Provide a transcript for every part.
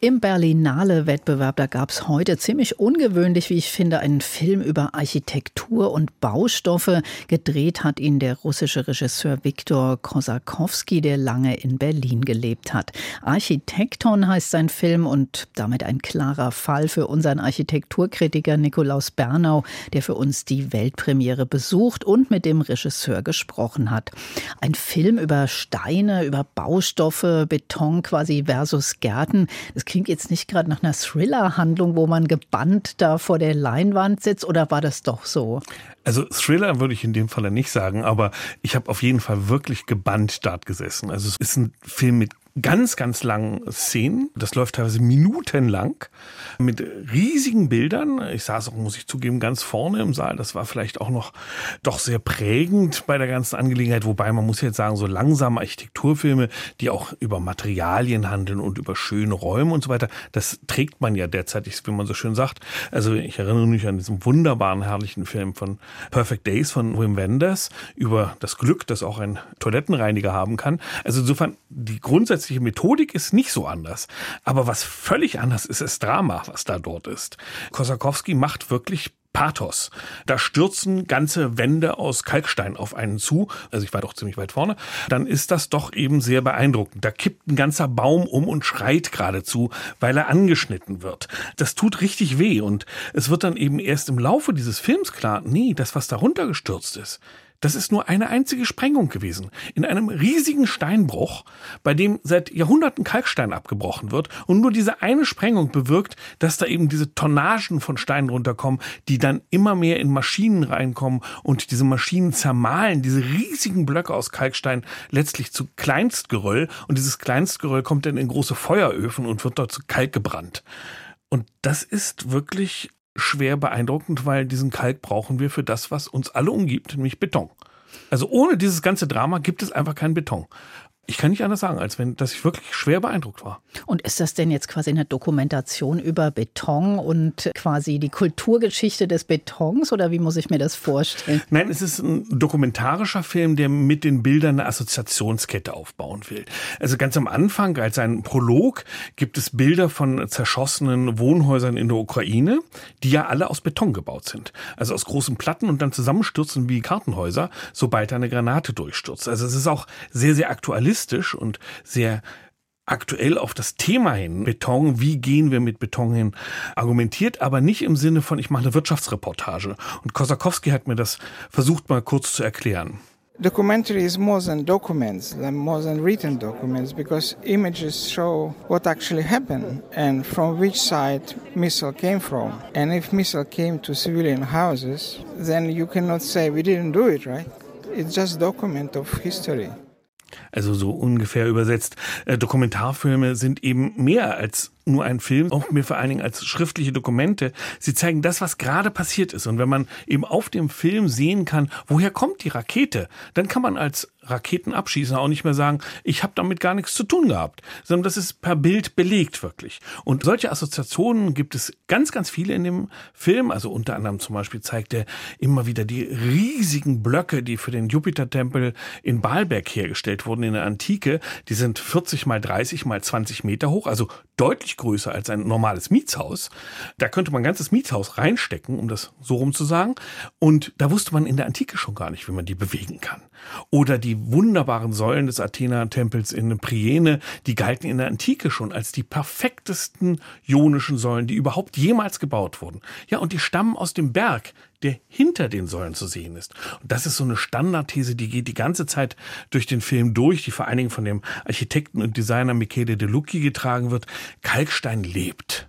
im Berlinale-Wettbewerb, da gab es heute ziemlich ungewöhnlich, wie ich finde, einen Film über Architektur und Baustoffe. Gedreht hat ihn der russische Regisseur Viktor Kosakowski, der lange in Berlin gelebt hat. Architekton heißt sein Film und damit ein klarer Fall für unseren Architekturkritiker Nikolaus Bernau, der für uns die Weltpremiere besucht und mit dem Regisseur gesprochen hat. Ein Film über Steine, über Baustoffe, Beton quasi versus Gärten. Das klingt jetzt nicht gerade nach einer Thriller-Handlung, wo man gebannt da vor der Leinwand sitzt, oder war das doch so? Also Thriller würde ich in dem Falle nicht sagen, aber ich habe auf jeden Fall wirklich gebannt dort gesessen. Also es ist ein Film mit ganz, ganz langen Szenen. Das läuft teilweise minutenlang mit riesigen Bildern. Ich saß auch, muss ich zugeben, ganz vorne im Saal. Das war vielleicht auch noch doch sehr prägend bei der ganzen Angelegenheit. Wobei man muss jetzt sagen, so langsame Architekturfilme, die auch über Materialien handeln und über schöne Räume und so weiter, das trägt man ja derzeit, wie man so schön sagt. Also ich erinnere mich an diesen wunderbaren, herrlichen Film von Perfect Days von Wim Wenders über das Glück, das auch ein Toilettenreiniger haben kann. Also insofern, die grundsätzliche Methodik ist nicht so anders. Aber was völlig anders ist, ist Drama, was da dort ist. Kosakowski macht wirklich Pathos. Da stürzen ganze Wände aus Kalkstein auf einen zu. Also ich war doch ziemlich weit vorne. Dann ist das doch eben sehr beeindruckend. Da kippt ein ganzer Baum um und schreit geradezu, weil er angeschnitten wird. Das tut richtig weh und es wird dann eben erst im Laufe dieses Films klar, nee, das, was da runtergestürzt ist, das ist nur eine einzige Sprengung gewesen. In einem riesigen Steinbruch, bei dem seit Jahrhunderten Kalkstein abgebrochen wird. Und nur diese eine Sprengung bewirkt, dass da eben diese Tonnagen von Steinen runterkommen, die dann immer mehr in Maschinen reinkommen und diese Maschinen zermahlen diese riesigen Blöcke aus Kalkstein letztlich zu Kleinstgeröll. Und dieses Kleinstgeröll kommt dann in große Feueröfen und wird dort zu Kalk gebrannt. Und das ist wirklich schwer beeindruckend, weil diesen Kalk brauchen wir für das, was uns alle umgibt, nämlich Beton. Also ohne dieses ganze Drama gibt es einfach keinen Beton. Ich kann nicht anders sagen, als wenn, dass ich wirklich schwer beeindruckt war. Und ist das denn jetzt quasi eine Dokumentation über Beton und quasi die Kulturgeschichte des Betons oder wie muss ich mir das vorstellen? Nein, es ist ein dokumentarischer Film, der mit den Bildern eine Assoziationskette aufbauen will. Also ganz am Anfang, als ein Prolog, gibt es Bilder von zerschossenen Wohnhäusern in der Ukraine, die ja alle aus Beton gebaut sind. Also aus großen Platten und dann zusammenstürzen wie Kartenhäuser, sobald eine Granate durchstürzt. Also es ist auch sehr, sehr aktualistisch realistisch und sehr aktuell auf das Thema hin, Beton, wie gehen wir mit Beton hin, argumentiert, aber nicht im Sinne von, ich mache eine Wirtschaftsreportage. Und Kosakowski hat mir das versucht mal kurz zu erklären. Documentary is more than documents, more than written documents, because images show what actually happened and from which side missile came from. And if missile came to civilian houses, then you cannot say we didn't do it, right? It's just document of history. Also so ungefähr übersetzt. Äh, Dokumentarfilme sind eben mehr als nur ein Film, auch mir vor allen Dingen als schriftliche Dokumente. Sie zeigen das, was gerade passiert ist. Und wenn man eben auf dem Film sehen kann, woher kommt die Rakete, dann kann man als Raketenabschießer auch nicht mehr sagen, ich habe damit gar nichts zu tun gehabt, sondern das ist per Bild belegt wirklich. Und solche Assoziationen gibt es ganz, ganz viele in dem Film. Also unter anderem zum Beispiel zeigt er immer wieder die riesigen Blöcke, die für den Jupitertempel in Baalberg hergestellt wurden in der Antike. Die sind 40 mal 30 mal 20 Meter hoch, also deutlich größer als ein normales Mietshaus. Da könnte man ein ganzes Mietshaus reinstecken, um das so rum zu sagen. Und da wusste man in der Antike schon gar nicht, wie man die bewegen kann. Oder die wunderbaren Säulen des Athena-Tempels in Priene, die galten in der Antike schon als die perfektesten ionischen Säulen, die überhaupt jemals gebaut wurden. Ja, und die stammen aus dem Berg, der hinter den Säulen zu sehen ist. Und das ist so eine Standardthese, die geht die ganze Zeit durch den Film durch, die vor allen Dingen von dem Architekten und Designer Michele De Lucchi getragen wird. Kalkstein lebt.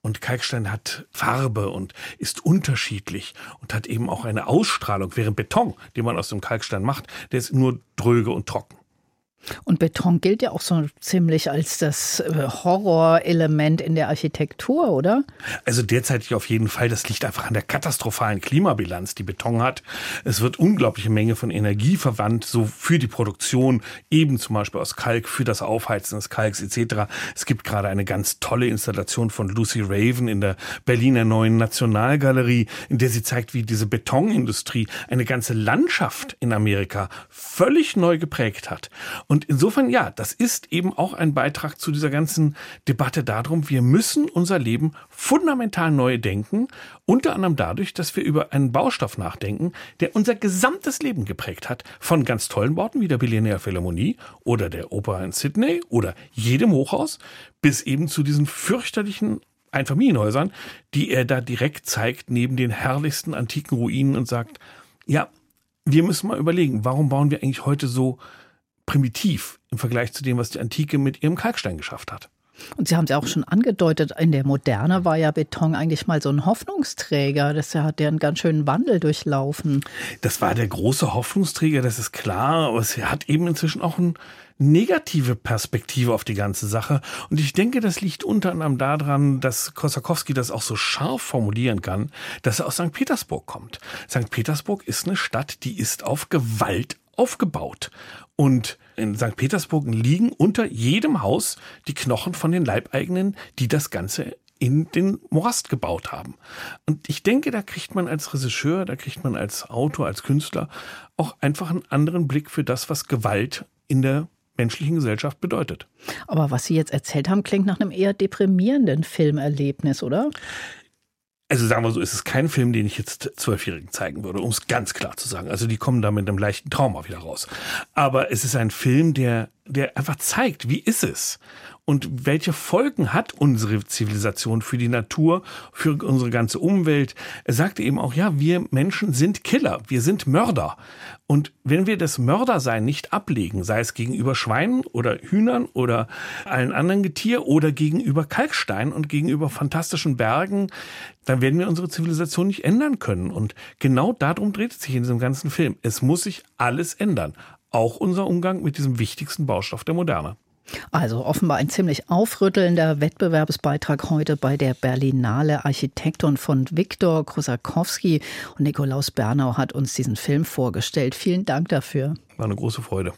Und Kalkstein hat Farbe und ist unterschiedlich und hat eben auch eine Ausstrahlung, während Beton, den man aus dem Kalkstein macht, der ist nur dröge und trocken. Und Beton gilt ja auch so ziemlich als das äh, Horrorelement in der Architektur, oder? Also derzeitig auf jeden Fall. Das liegt einfach an der katastrophalen Klimabilanz, die Beton hat. Es wird unglaubliche Menge von Energie verwandt, so für die Produktion, eben zum Beispiel aus Kalk, für das Aufheizen des Kalks etc. Es gibt gerade eine ganz tolle Installation von Lucy Raven in der Berliner Neuen Nationalgalerie, in der sie zeigt, wie diese Betonindustrie eine ganze Landschaft in Amerika völlig neu geprägt hat. Und insofern, ja, das ist eben auch ein Beitrag zu dieser ganzen Debatte darum, wir müssen unser Leben fundamental neu denken, unter anderem dadurch, dass wir über einen Baustoff nachdenken, der unser gesamtes Leben geprägt hat, von ganz tollen Worten wie der Billionär Philharmonie oder der Oper in Sydney oder jedem Hochhaus, bis eben zu diesen fürchterlichen Einfamilienhäusern, die er da direkt zeigt neben den herrlichsten antiken Ruinen und sagt, ja, wir müssen mal überlegen, warum bauen wir eigentlich heute so primitiv im Vergleich zu dem, was die Antike mit ihrem Kalkstein geschafft hat. Und Sie haben es ja auch schon angedeutet, in der Moderne war ja Beton eigentlich mal so ein Hoffnungsträger. Das hat ja einen ganz schönen Wandel durchlaufen. Das war der große Hoffnungsträger, das ist klar, aber es hat eben inzwischen auch eine negative Perspektive auf die ganze Sache. Und ich denke, das liegt unter anderem daran, dass Kosakowski das auch so scharf formulieren kann, dass er aus St. Petersburg kommt. St. Petersburg ist eine Stadt, die ist auf Gewalt aufgebaut. Und in St. Petersburg liegen unter jedem Haus die Knochen von den Leibeigenen, die das Ganze in den Morast gebaut haben. Und ich denke, da kriegt man als Regisseur, da kriegt man als Autor, als Künstler auch einfach einen anderen Blick für das, was Gewalt in der menschlichen Gesellschaft bedeutet. Aber was Sie jetzt erzählt haben, klingt nach einem eher deprimierenden Filmerlebnis, oder? Also sagen wir so, ist es kein Film, den ich jetzt Zwölfjährigen zeigen würde, um es ganz klar zu sagen. Also die kommen da mit einem leichten Trauma wieder raus. Aber es ist ein Film, der, der einfach zeigt, wie ist es? und welche Folgen hat unsere Zivilisation für die Natur, für unsere ganze Umwelt. Er sagte eben auch, ja, wir Menschen sind Killer, wir sind Mörder. Und wenn wir das Mördersein nicht ablegen, sei es gegenüber Schweinen oder Hühnern oder allen anderen Getier oder gegenüber Kalkstein und gegenüber fantastischen Bergen, dann werden wir unsere Zivilisation nicht ändern können. Und genau darum dreht es sich in diesem ganzen Film. Es muss sich alles ändern. Auch unser Umgang mit diesem wichtigsten Baustoff der Moderne. Also offenbar ein ziemlich aufrüttelnder Wettbewerbsbeitrag heute bei der Berlinale Architekton von Viktor Krosakowski und Nikolaus Bernau hat uns diesen Film vorgestellt. Vielen Dank dafür. War eine große Freude.